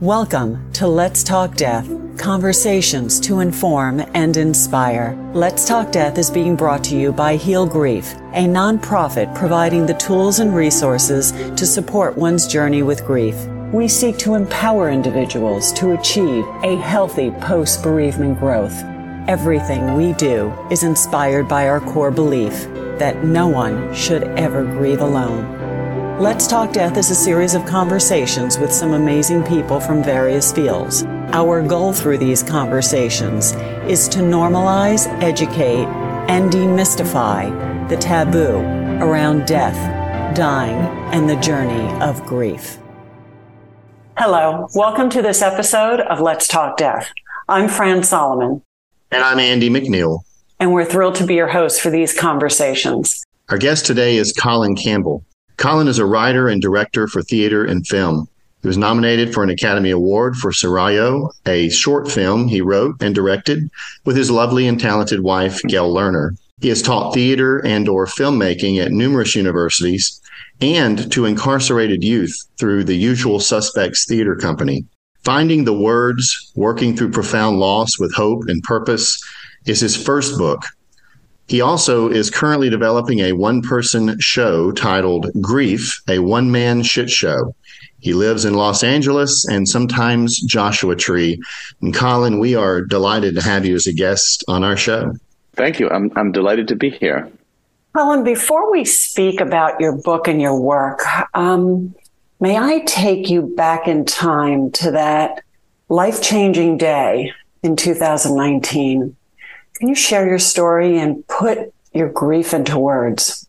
Welcome to Let's Talk Death conversations to inform and inspire. Let's Talk Death is being brought to you by Heal Grief, a nonprofit providing the tools and resources to support one's journey with grief. We seek to empower individuals to achieve a healthy post bereavement growth. Everything we do is inspired by our core belief that no one should ever grieve alone. Let's Talk Death is a series of conversations with some amazing people from various fields. Our goal through these conversations is to normalize, educate, and demystify the taboo around death, dying, and the journey of grief. Hello, welcome to this episode of Let's Talk Death. I'm Fran Solomon. And I'm Andy McNeil. And we're thrilled to be your host for these conversations. Our guest today is Colin Campbell. Colin is a writer and director for theater and film. He was nominated for an Academy Award for Seraglio, a short film he wrote and directed with his lovely and talented wife, Gail Lerner. He has taught theater and or filmmaking at numerous universities and to incarcerated youth through the Usual Suspects Theater Company. Finding the Words, Working Through Profound Loss with Hope and Purpose is his first book, he also is currently developing a one person show titled Grief, a one man shit show. He lives in Los Angeles and sometimes Joshua Tree. And Colin, we are delighted to have you as a guest on our show. Thank you. I'm, I'm delighted to be here. Colin, before we speak about your book and your work, um, may I take you back in time to that life changing day in 2019? Can you share your story and put your grief into words?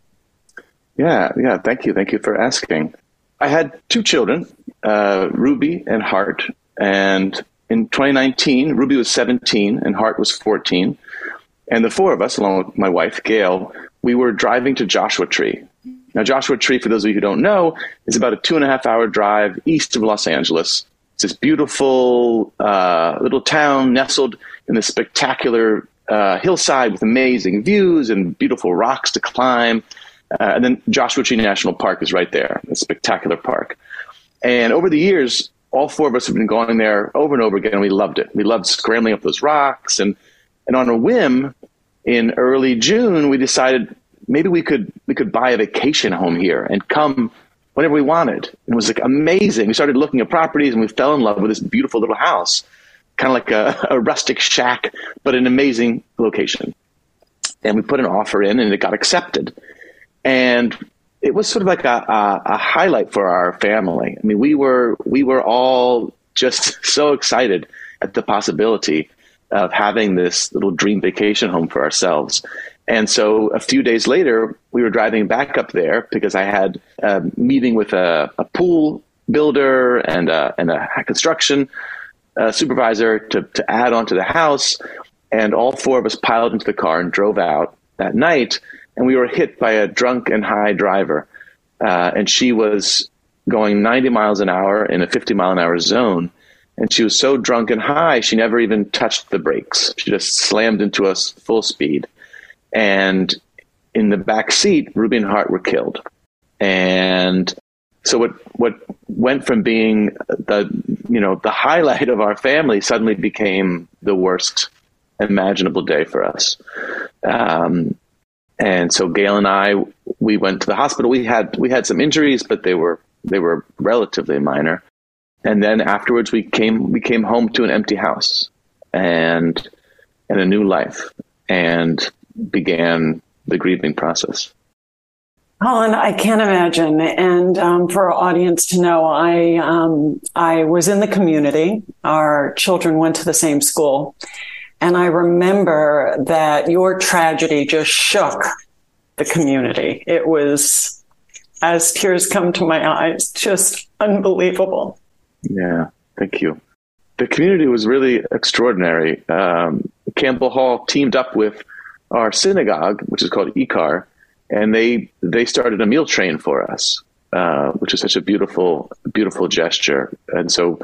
Yeah, yeah. Thank you. Thank you for asking. I had two children, uh, Ruby and Hart. And in 2019, Ruby was 17 and Hart was 14. And the four of us, along with my wife, Gail, we were driving to Joshua Tree. Now, Joshua Tree, for those of you who don't know, is about a two and a half hour drive east of Los Angeles. It's this beautiful uh, little town nestled in this spectacular uh, hillside with amazing views and beautiful rocks to climb. Uh, and then Joshua Tree National Park is right there, a spectacular park. And over the years, all four of us have been going there over and over again, and we loved it. We loved scrambling up those rocks. And, and on a whim, in early June, we decided maybe we could we could buy a vacation home here and come whenever we wanted. And it was like amazing. We started looking at properties, and we fell in love with this beautiful little house kind of like a, a rustic shack, but an amazing location. And we put an offer in and it got accepted. And it was sort of like a, a, a, highlight for our family. I mean, we were we were all just so excited at the possibility of having this little dream vacation home for ourselves. And so a few days later, we were driving back up there because I had a meeting with a, a pool builder and a, and a construction uh, supervisor to, to add on to the house. And all four of us piled into the car and drove out that night. And we were hit by a drunk and high driver. Uh, and she was going 90 miles an hour in a 50 mile an hour zone. And she was so drunk and high, she never even touched the brakes. She just slammed into us full speed. And in the back seat, Ruby and Hart were killed. And so what what went from being the you know the highlight of our family suddenly became the worst imaginable day for us. Um, and so Gail and I we went to the hospital. We had we had some injuries, but they were they were relatively minor. And then afterwards, we came we came home to an empty house and and a new life, and began the grieving process. Colin, I can't imagine. And um, for our audience to know, I um, I was in the community. Our children went to the same school, and I remember that your tragedy just shook the community. It was, as tears come to my eyes, just unbelievable. Yeah, thank you. The community was really extraordinary. Um, Campbell Hall teamed up with our synagogue, which is called IKAR and they they started a meal train for us, uh, which is such a beautiful beautiful gesture. And so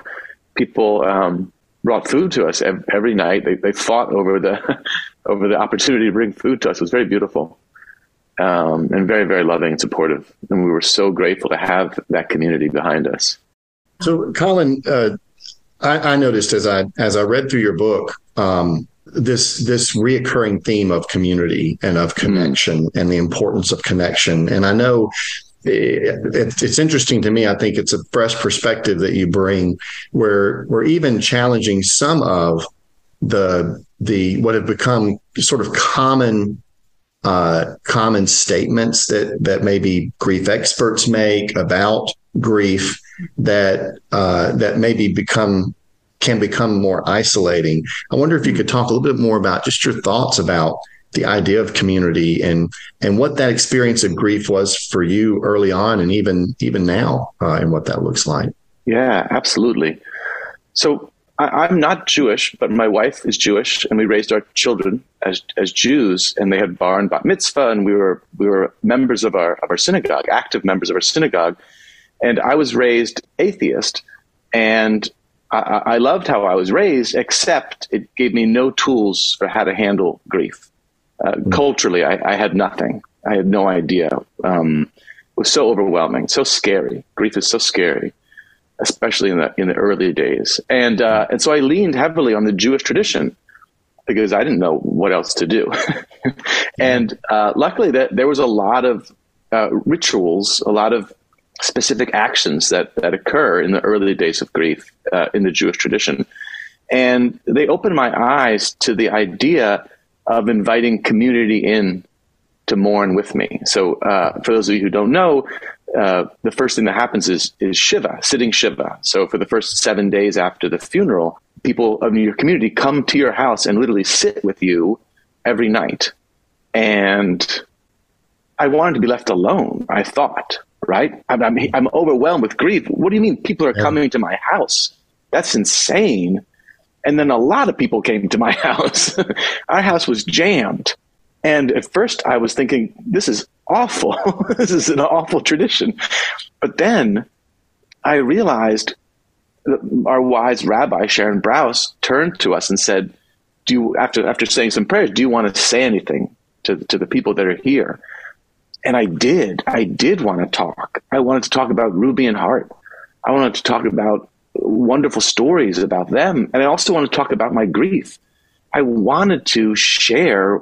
people um, brought food to us every night. They they fought over the over the opportunity to bring food to us. It was very beautiful. Um, and very, very loving and supportive. And we were so grateful to have that community behind us. So, Colin, uh, I, noticed as I as I read through your book, um, this this reoccurring theme of community and of connection mm. and the importance of connection. And I know it, it's interesting to me. I think it's a fresh perspective that you bring, where we're even challenging some of the the what have become sort of common uh, common statements that that maybe grief experts make about grief that uh, that maybe become can become more isolating. I wonder if you could talk a little bit more about just your thoughts about the idea of community and and what that experience of grief was for you early on and even even now uh, and what that looks like. Yeah, absolutely. So I, am not Jewish, but my wife is Jewish, and we raised our children as as Jews, and they had bar and bat mitzvah, and we were we were members of our of our synagogue, active members of our synagogue, and I was raised atheist, and I, I loved how I was raised, except it gave me no tools for how to handle grief. Uh, mm-hmm. Culturally, I, I, had nothing. I had no idea. Um, it was so overwhelming, so scary. Grief is so scary especially in the in the early days. And uh, and so I leaned heavily on the Jewish tradition because I didn't know what else to do. and uh, luckily, that there was a lot of uh, rituals, a lot of specific actions that that occur in the early days of grief uh, in the Jewish tradition, and they opened my eyes to the idea of inviting community in to mourn with me. So, uh, for those of you who don't know, uh, the first thing that happens is is shiva, sitting shiva. So for the first seven days after the funeral, people of your community come to your house and literally sit with you every night. And I wanted to be left alone. I thought, right? I'm, I'm, I'm overwhelmed with grief. What do you mean people are yeah. coming to my house? That's insane. And then a lot of people came to my house. Our house was jammed. And at first I was thinking, this is awful. this is an awful tradition. But then I realized our wise rabbi, Sharon Brous, turned to us and said, do you, after, after saying some prayers, do you want to say anything to, to the people that are here? And I did. I did want to talk. I wanted to talk about Ruby and Hart. I wanted to talk about wonderful stories about them. And I also wanted to talk about my grief. I wanted to share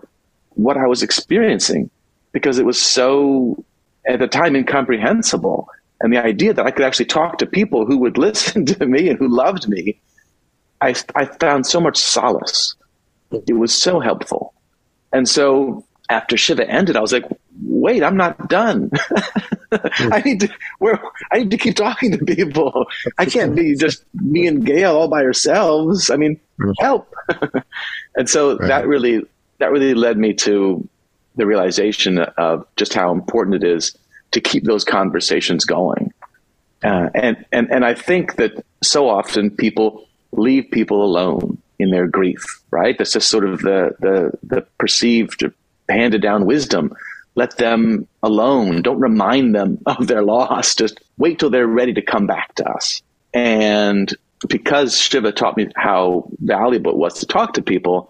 what I was experiencing because it was so at the time incomprehensible. And the idea that I could actually talk to people who would listen to me and who loved me, I, I found so much solace. It was so helpful. And so after Shiva ended, I was like, wait, I'm not done. I need to where I need to keep talking to people. I can't be just me and Gail all by ourselves. I mean, help. and so right. that really that really led me to the realization of just how important it is to keep those conversations going. Uh, and, and, and I think that so often people leave people alone in their grief, right? That's just sort of the, the, the perceived handed down wisdom. Let them alone. Don't remind them of their loss. Just wait till they're ready to come back to us. And because Shiva taught me how valuable it was to talk to people,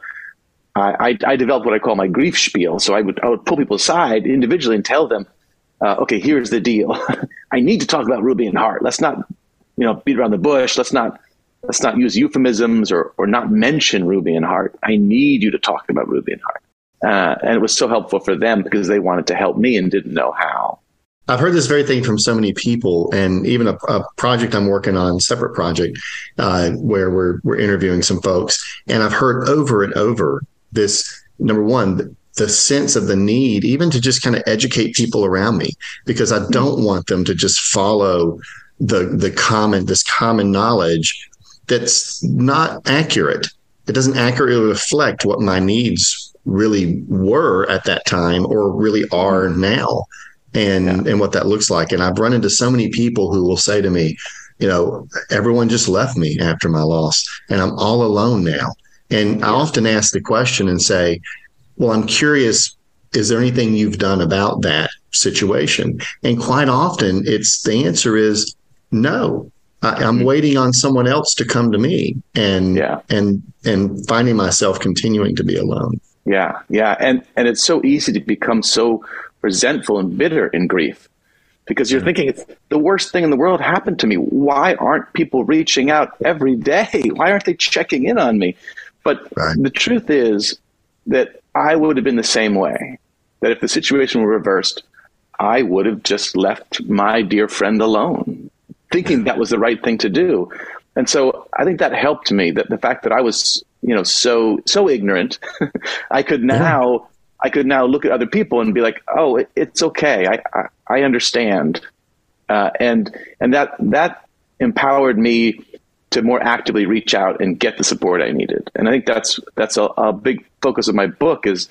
I, I, developed what I call my grief spiel. So I would, I would pull people aside individually and tell them, uh, okay, here's the deal. I need to talk about Ruby and Hart. Let's not, you know, beat around the bush. Let's not, let's not use euphemisms or, or not mention Ruby and Hart. I need you to talk about Ruby and Hart. Uh, and it was so helpful for them because they wanted to help me and didn't know how. I've heard this very thing from so many people, and even a, a project I'm working on, separate project, uh, where we're we're interviewing some folks, and I've heard over and over this number one the sense of the need even to just kind of educate people around me because I don't want them to just follow the the common this common knowledge that's not accurate. It doesn't accurately reflect what my needs really were at that time or really are mm-hmm. now and yeah. and what that looks like. And I've run into so many people who will say to me, you know, everyone just left me after my loss and I'm all alone now. And I often ask the question and say, well, I'm curious, is there anything you've done about that situation? And quite often it's the answer is no. I, am mm-hmm. waiting on someone else to come to me and yeah. and and finding myself continuing to be alone. Yeah, yeah. And and it's so easy to become so resentful and bitter in grief. because you're thinking it's the worst thing in the world happened to me. Why aren't people reaching out every day? Why aren't they checking in on me? But right. the truth is that I would have been the same way. That if the situation were reversed, I would have just left my dear friend alone, thinking that was the right thing to do. And so I think that helped me that the fact that I was, you know, so so ignorant, I could now yeah. I could now look at other people and be like, oh, it, it's okay. I I, I understand, uh, and and that that empowered me to more actively reach out and get the support I needed. And I think that's that's a, a big focus of my book is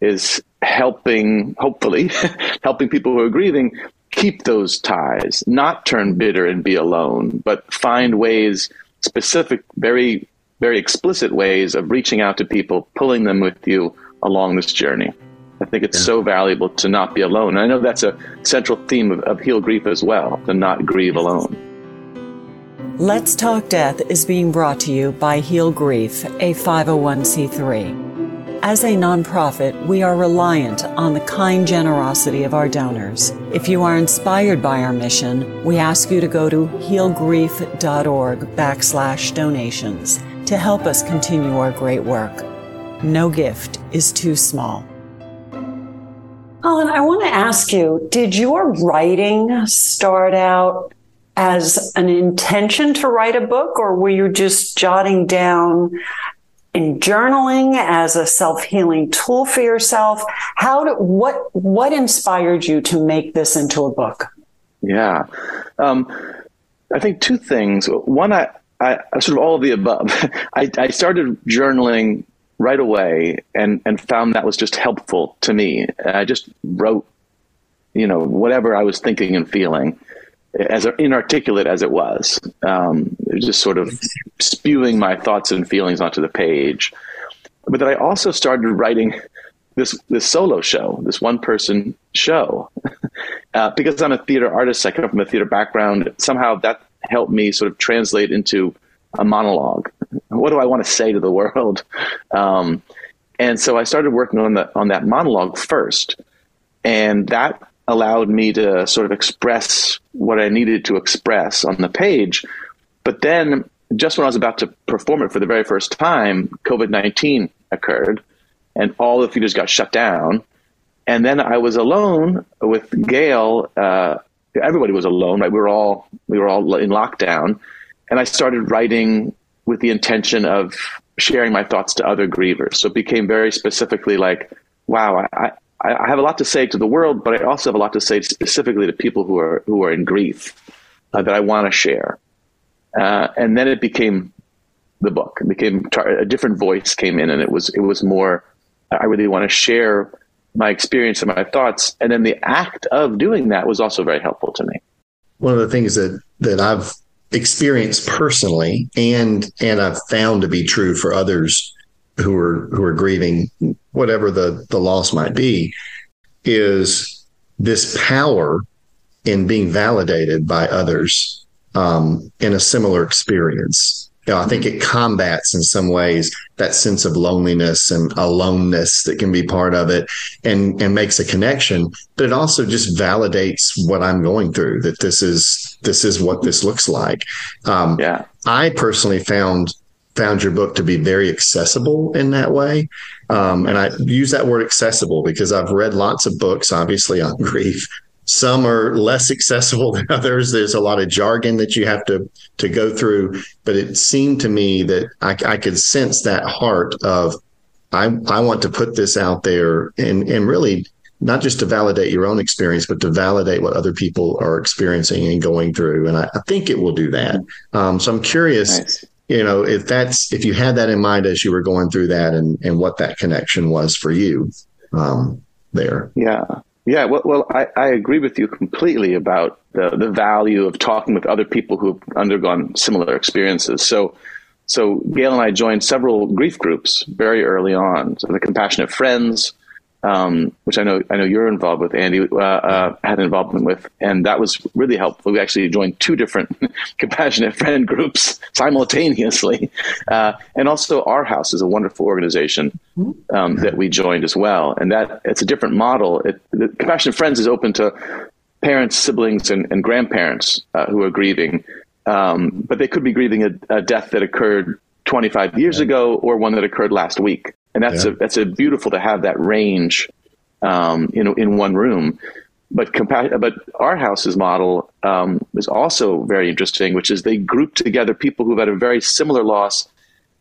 is helping, hopefully, helping people who are grieving keep those ties, not turn bitter and be alone, but find ways, specific, very, very explicit ways of reaching out to people, pulling them with you along this journey. I think it's yeah. so valuable to not be alone. And I know that's a central theme of, of Heal Grief as well, to not grieve alone. Let's Talk Death is being brought to you by Heal Grief, a 501c3. As a nonprofit, we are reliant on the kind generosity of our donors. If you are inspired by our mission, we ask you to go to healgrief.org backslash donations to help us continue our great work. No gift is too small. Colin, I want to ask you, did your writing start out as an intention to write a book or were you just jotting down in journaling as a self-healing tool for yourself how did what what inspired you to make this into a book yeah um, i think two things one i, I sort of all of the above I, I started journaling right away and and found that was just helpful to me i just wrote you know whatever i was thinking and feeling as inarticulate as it was, um, just sort of spewing my thoughts and feelings onto the page. But then I also started writing this this solo show, this one person show, uh, because I'm a theater artist. I come from a theater background. Somehow that helped me sort of translate into a monologue. What do I want to say to the world? Um, and so I started working on the on that monologue first, and that allowed me to sort of express what I needed to express on the page. But then, just when I was about to perform it for the very first time, COVID 19 occurred and all the theaters got shut down. And then I was alone with Gail. Uh, everybody was alone, right? We were all we were all in lockdown, and I started writing with the intention of sharing my thoughts to other grievers. So it became very specifically like, wow, I, I, have a lot to say to the world, but I also have a lot to say specifically to people who are who are in grief uh, that I want to share. Uh, and then it became the book. It became a different voice came in, and it was it was more. I really want to share my experience and my thoughts, and then the act of doing that was also very helpful to me. One of the things that that I've experienced personally, and and I've found to be true for others who are who are grieving whatever the the loss might be is this power in being validated by others um, in a similar experience. You know, I think it combats in some ways that sense of loneliness and aloneness that can be part of it and, and makes a connection, but it also just validates what I'm going through that this is, this is what this looks like. Um, yeah. I personally found found your book to be very accessible in that way. Um, and I use that word accessible because I've read lots of books, obviously, on grief. Some are less accessible than others. There's a lot of jargon that you have to to go through. But it seemed to me that I, I could sense that heart of I I want to put this out there and and really not just to validate your own experience, but to validate what other people are experiencing and going through. And I, I think it will do that. Um, so I'm curious. Nice you know, if that's if you had that in mind as you were going through that, and and what that connection was for you um, there. Yeah, yeah. Well, well, I, I agree with you completely about the the value of talking with other people who've undergone similar experiences. So. So Gail and I joined several grief groups very early on. So the Compassionate Friends, um, which I know I know you're involved with, Andy, uh, uh, had involvement with, and that was really helpful. We actually joined two different compassionate friend groups simultaneously, uh, and also Our House is a wonderful organization um, that we joined as well, and that it's a different model. It, the Compassionate Friends is open to parents, siblings, and, and grandparents uh, who are grieving, um, but they could be grieving a, a, death that occurred 25 years yeah. ago or one that occurred last week, and that's yeah. a that's a beautiful to have that range um, in in one room. But compa- but our house's model um, is also very interesting, which is they group together people who've had a very similar loss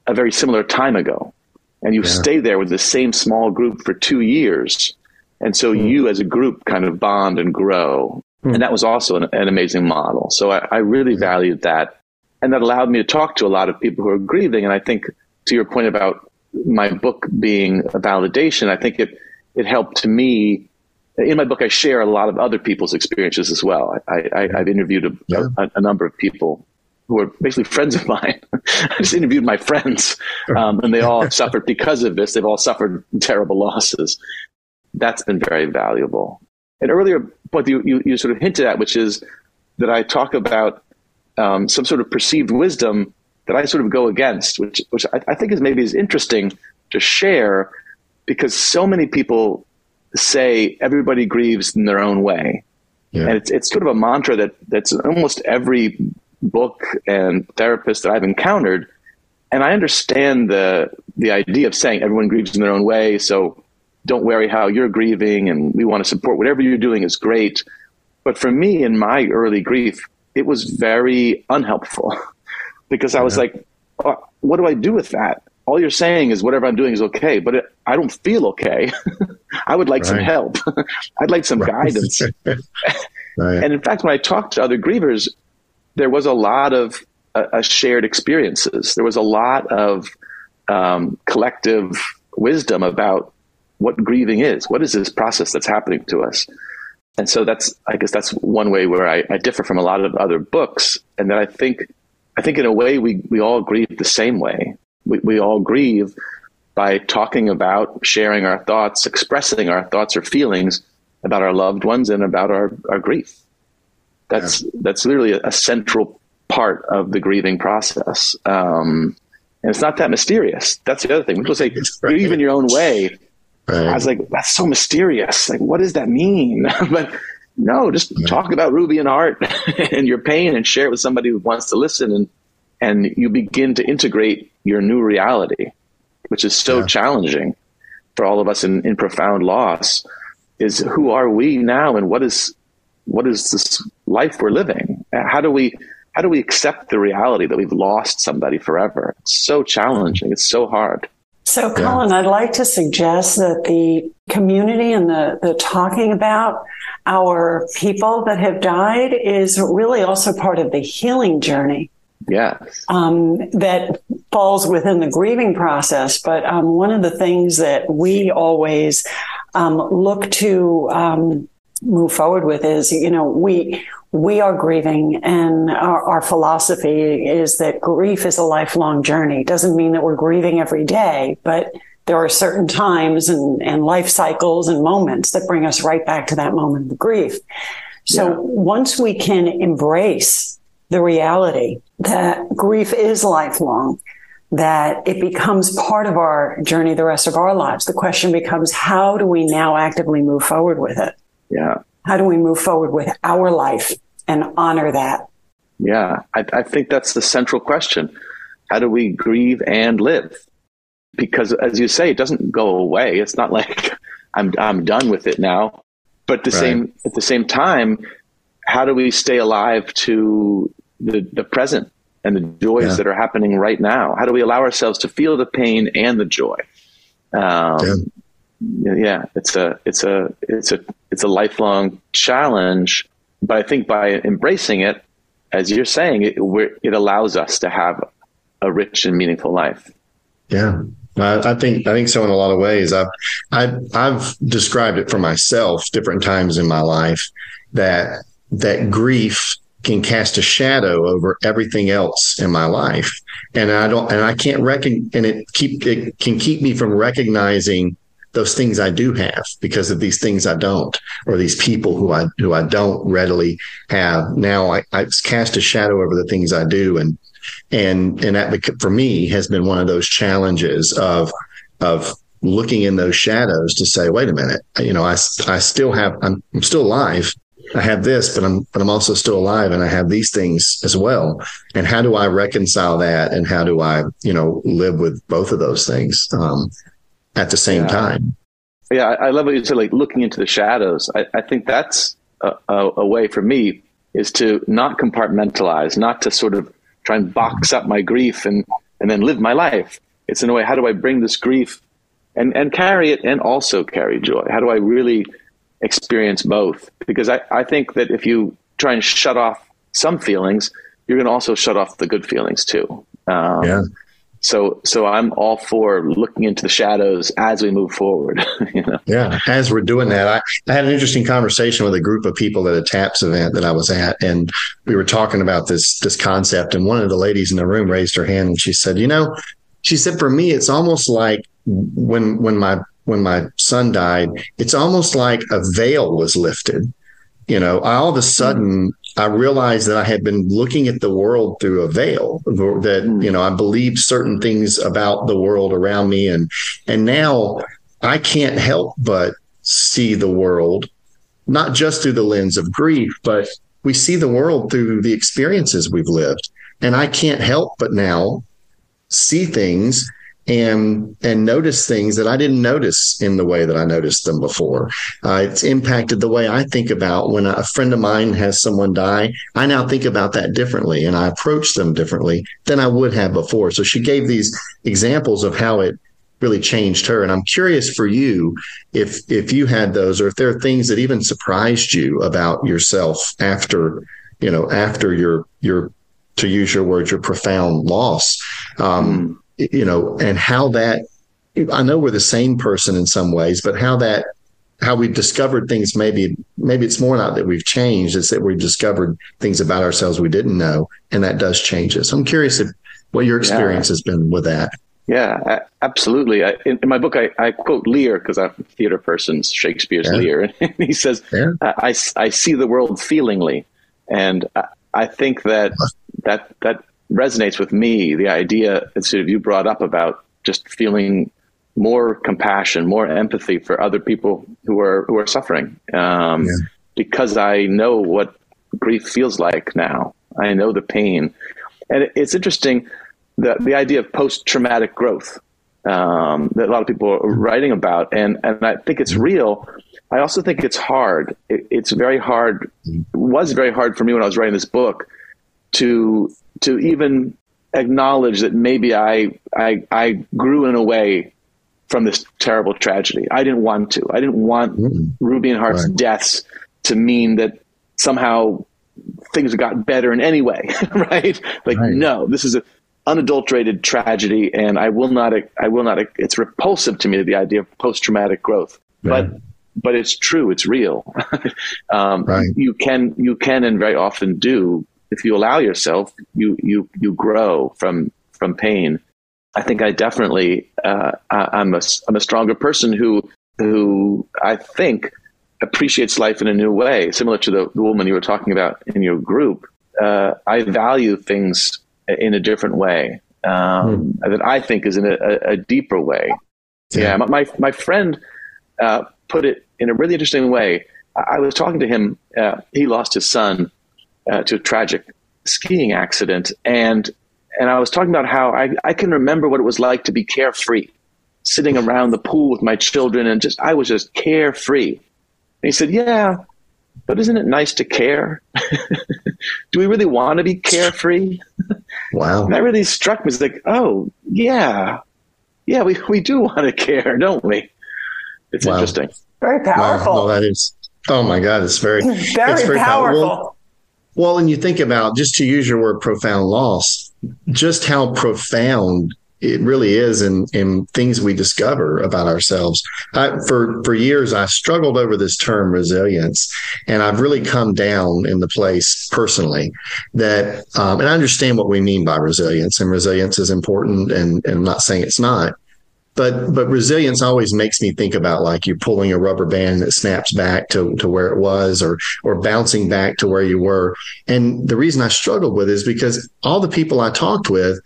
a very similar time ago, and you yeah. stay there with the same small group for two years, and so mm. you as a group kind of bond and grow. Mm. And that was also an, an amazing model. So I, I really valued that, and that allowed me to talk to a lot of people who are grieving. And I think to your point about my book being a validation, I think it it helped to me in my book, I share a lot of other people's experiences as well. I, have interviewed a, yeah. a, a, number of people who are basically friends of mine. I just interviewed my friends, um, and they all suffered because of this. They've all suffered terrible losses. That's been very valuable. And earlier, what you, you, you sort of hinted at, which is that I talk about um, some sort of perceived wisdom that I sort of go against, which which I, I think is maybe is interesting to share because so many people say everybody grieves in their own way. Yeah. And it's, it's sort of a mantra that that's almost every book and therapist that I've encountered. And I understand the the idea of saying everyone grieves in their own way. So don't worry how you're grieving and we want to support whatever you're doing is great. But for me in my early grief, it was very unhelpful because I was yeah. like, oh, what do I do with that? all you're saying is whatever I'm doing is okay, but it, I don't feel okay. I would like right. some help. I'd like some right. guidance. right. And in fact, when I talked to other grievers, there was a lot of uh, uh, shared experiences. There was a lot of um, collective wisdom about what grieving is. What is this process that's happening to us? And so that's, I guess, that's one way where I, I differ from a lot of other books, and that I think, I think in a way we we all grieve the same way we, we all grieve by talking about sharing our thoughts, expressing our thoughts or feelings about our loved ones and about our, our grief. That's yeah. that's literally a, a, central part of the grieving process. Um, and it's not that mysterious. That's the other thing. People say right. grieve in your own way. Right. I was like, that's so mysterious. Like, what does that mean? but no, just right. talk about Ruby and Hart and your pain and share it with somebody who wants to listen and and you begin to integrate your new reality, which is so yeah. challenging for all of us in, in profound loss. Is who are we now, and what is what is this life we're living? Uh, how do we how do we accept the reality that we've lost somebody forever? It's so challenging. It's so hard. So, Colin, yeah. I'd like to suggest that the community and the, the talking about our people that have died is really also part of the healing journey Yes. Um, that falls within the grieving process. But um, one of the things that we always um, look to um, move forward with is, you know, we we are grieving, and our, our philosophy is that grief is a lifelong journey. Doesn't mean that we're grieving every day, but there are certain times and, and life cycles and moments that bring us right back to that moment of grief. So yeah. once we can embrace the reality that grief is lifelong, that it becomes part of our journey the rest of our lives. The question becomes, how do we now actively move forward with it? Yeah. How do we move forward with our life and honor that? Yeah, I, I think that's the central question. How do we grieve and live? Because as you say, it doesn't go away. It's not like I'm I'm done with it now. But the right. same at the same time, how do we stay alive to the, the present and the joys yeah. that are happening right now? How do we allow ourselves to feel the pain and the joy? Um, yeah. it's a it's a it's a it's a lifelong challenge, but I think by embracing it, as you're saying, it it allows us to have a rich and meaningful life. Yeah, I, I, think I think so in a lot of ways. I've, I've I've described it for myself different times in my life that that grief can cast a shadow over everything else in my life and i don't and i can't reckon and it keep it can keep me from recognizing those things i do have because of these things i don't or these people who i who i don't readily have now i, I cast a shadow over the things i do and and and that for me has been one of those challenges of of looking in those shadows to say wait a minute you know i i still have i'm, I'm still alive I have this, but I'm but I'm also still alive and I have these things as well. And how do I reconcile that? And how do I, you know, live with both of those things um, at the same Yeah. time? Yeah, I, love what you said, like looking into the shadows. I, I think that's a, a, a way for me is to not compartmentalize, not to sort of try and box up my grief and, and then live my life. It's in a way, how do I bring this grief and, and carry it and also carry joy? How do I really experience both? Because I, I think that if you try and shut off some feelings, you're going to also shut off the good feelings too. Um, Yeah. So, so I'm all for looking into the shadows as we move forward. you know, Yeah. As we're doing that, I, I had an interesting conversation with a group of people at a TAPS event that I was at, and we were talking about this this concept. And one of the ladies in the room raised her hand and she said, "You know," she said, "For me, it's almost like when when my when my son died, it's almost like a veil was lifted. You know, all of a hmm. sudden." I realized that I had been looking at the world through a veil that, hmm. you know, I believed certain things about the world around me. And, and now I can't help but see the world, not just through the lens of grief, but we see the world through the experiences we've lived. And I can't help but now see things and and notice things that I didn't notice in the way that I noticed them before. Uh, it's impacted the way I think about when a friend of mine has someone die. I now think about that differently, and I approach them differently than I would have before. So she gave these examples of how it really changed her, and I'm curious for you if if you had those, or if there are things that even surprised you about yourself after you know after your your to use your words your profound loss. Um, you know, and how that I know we're the same person in some ways, but how that how we've discovered things maybe maybe it's more not that we've changed, it's that we've discovered things about ourselves we didn't know, and that does change us. I'm curious if what your experience has been with that. Yeah, absolutely. I, in, in my book, I, I quote Lear because I'm a theater person, Shakespeare's Yeah. Lear. And he says, Yeah. I, I see the world feelingly. And I, I think that, that that resonates with me. The idea that sort of you brought up about just feeling more compassion, more empathy for other people who are who are suffering, um, Yeah. because I know what grief feels like now. I know the pain, and it's interesting the the idea of post traumatic growth um, that a lot of people are writing about, and and I think it's real. I also think it's hard. It, it's very hard. Was very hard for me when I was writing this book to to even acknowledge that maybe I I, I grew in a way from this terrible tragedy. I didn't want to. I didn't want Mm. Ruby and Hart's Right. deaths to mean that somehow things got better in any way, right? Like Right. no, this is an unadulterated tragedy, and I will not. I will not. It's repulsive to me the idea of post traumatic growth, but but it's true. It's real. um, Right. You can you can and very often do if you allow yourself. You you you grow from from pain. I think I definitely uh, I'm a I'm a stronger person who who I think appreciates life in a new way, similar to the, the woman you were talking about in your group. Uh, I value things in a different way um, that I think is in a, a, a deeper way. Yeah, my my, my friend uh, put it in a really interesting way. I, I was talking to him. Uh, he lost his son uh, to a tragic skiing accident, and and I was talking about how I, I can remember what it was like to be carefree, sitting around the pool with my children, and just I was just carefree. And he said, "Yeah, but isn't it nice to care? Do we really want to be carefree?" Wow. And that really struck me. It's like, oh yeah, yeah, we we do want to care, don't we? It's Wow. interesting. Very Wow. powerful. Well, that is. Oh my God, it's very very, it's very powerful. Well, well, and you think about just to use your word profound loss, just how profound it really is in, in things we discover about ourselves. I, for for years, I struggled over this term resilience, and I've really come down in the place personally that, um, and I understand what we mean by resilience, and resilience is important, and, and I'm not saying it's not. But but resilience always makes me think about like you pulling a rubber band that snaps back to, to where it was or or bouncing back to where you were. And the reason I struggled with it is because all the people I talked with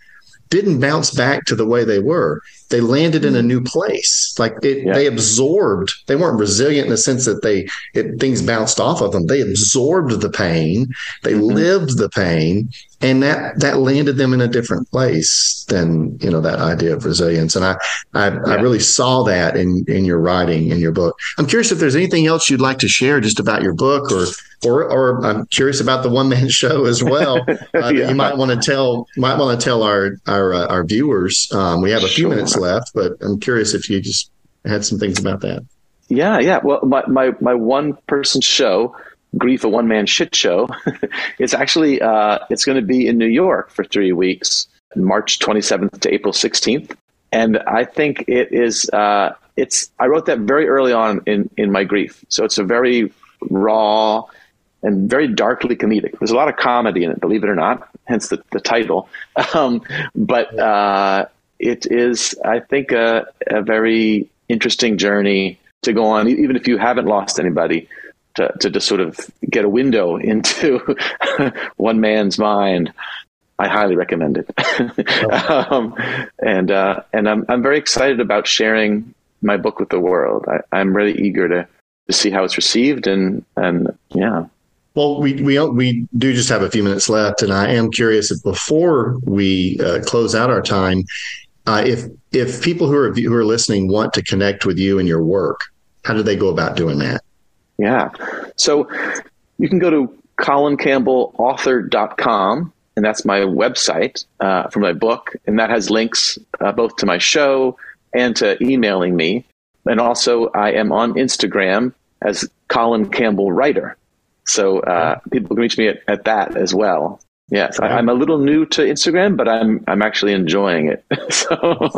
didn't bounce back to the way they were. They landed in a new place. Like it, yeah. they absorbed. They weren't resilient in the sense that they it, things bounced off of them. They absorbed the pain. They mm-hmm. lived the pain, and that that landed them in a different place than you know that idea of resilience. And I I, yeah. I really saw that in in your writing in your book. I'm curious if there's anything else you'd like to share just about your book or or, or I'm curious about the one man show as well. Uh, yeah. You might want to tell might want to tell our our uh, our viewers. Um, we have a few sure. minutes left, but I'm curious if you just had some things about that. Yeah, yeah. Well, my my, my one person show, Grief, a one man shit show. it's actually uh, it's going to be in New York for three weeks, March 27th to April 16th, and I think it is. Uh, it's I wrote that very early on in in my grief, so it's a very raw and very darkly comedic. There's a lot of comedy in it, believe it or not, hence the, the title. Um, but uh, it is, I think, a, a, very interesting journey to go on, even if you haven't lost anybody, to, to just sort of get a window into one man's mind. I highly recommend it. um, and uh, and I'm, I'm very excited about sharing my book with the world. I, I'm really eager to, to see how it's received and, and yeah, well, we we we do just have a few minutes left, and I am curious if before we uh, close out our time, uh, if if people who are who are listening want to connect with you and your work, how do they go about doing that? Yeah, so you can go to colincampbellauthor.com, and that's my website uh, for my book, and that has links uh, both to my show and to emailing me, and also I am on Instagram as Colin Campbell Writer. So uh, people can reach me at, at that as well. Yes, I, am a little new to Instagram, but I'm I'm actually enjoying it. so.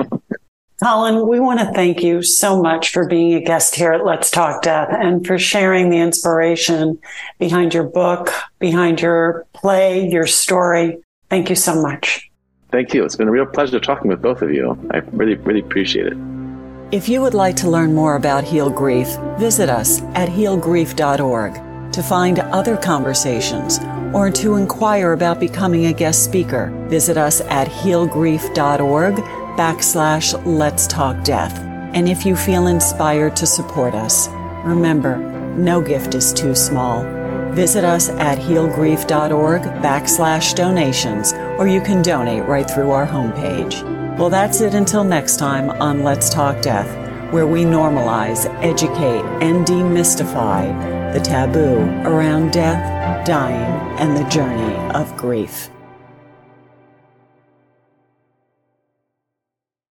Colin, we want to thank you so much for being a guest here at Let's Talk Death and for sharing the inspiration behind your book, behind your play, your story. Thank you so much. Thank you. It's been a real pleasure talking with both of you. I really, really appreciate it. If you would like to learn more about Heal Grief, visit us at healgrief.org to find other conversations or to inquire about becoming a guest speaker, visit us at healgrief.org backslash let's talk death. And if you feel inspired to support us, remember, no gift is too small. Visit us at healgrief.org backslash donations, or you can donate right through our homepage. Well, that's it until next time on Let's Talk Death, where we normalize, educate, and demystify the taboo around death, dying, and the journey of grief.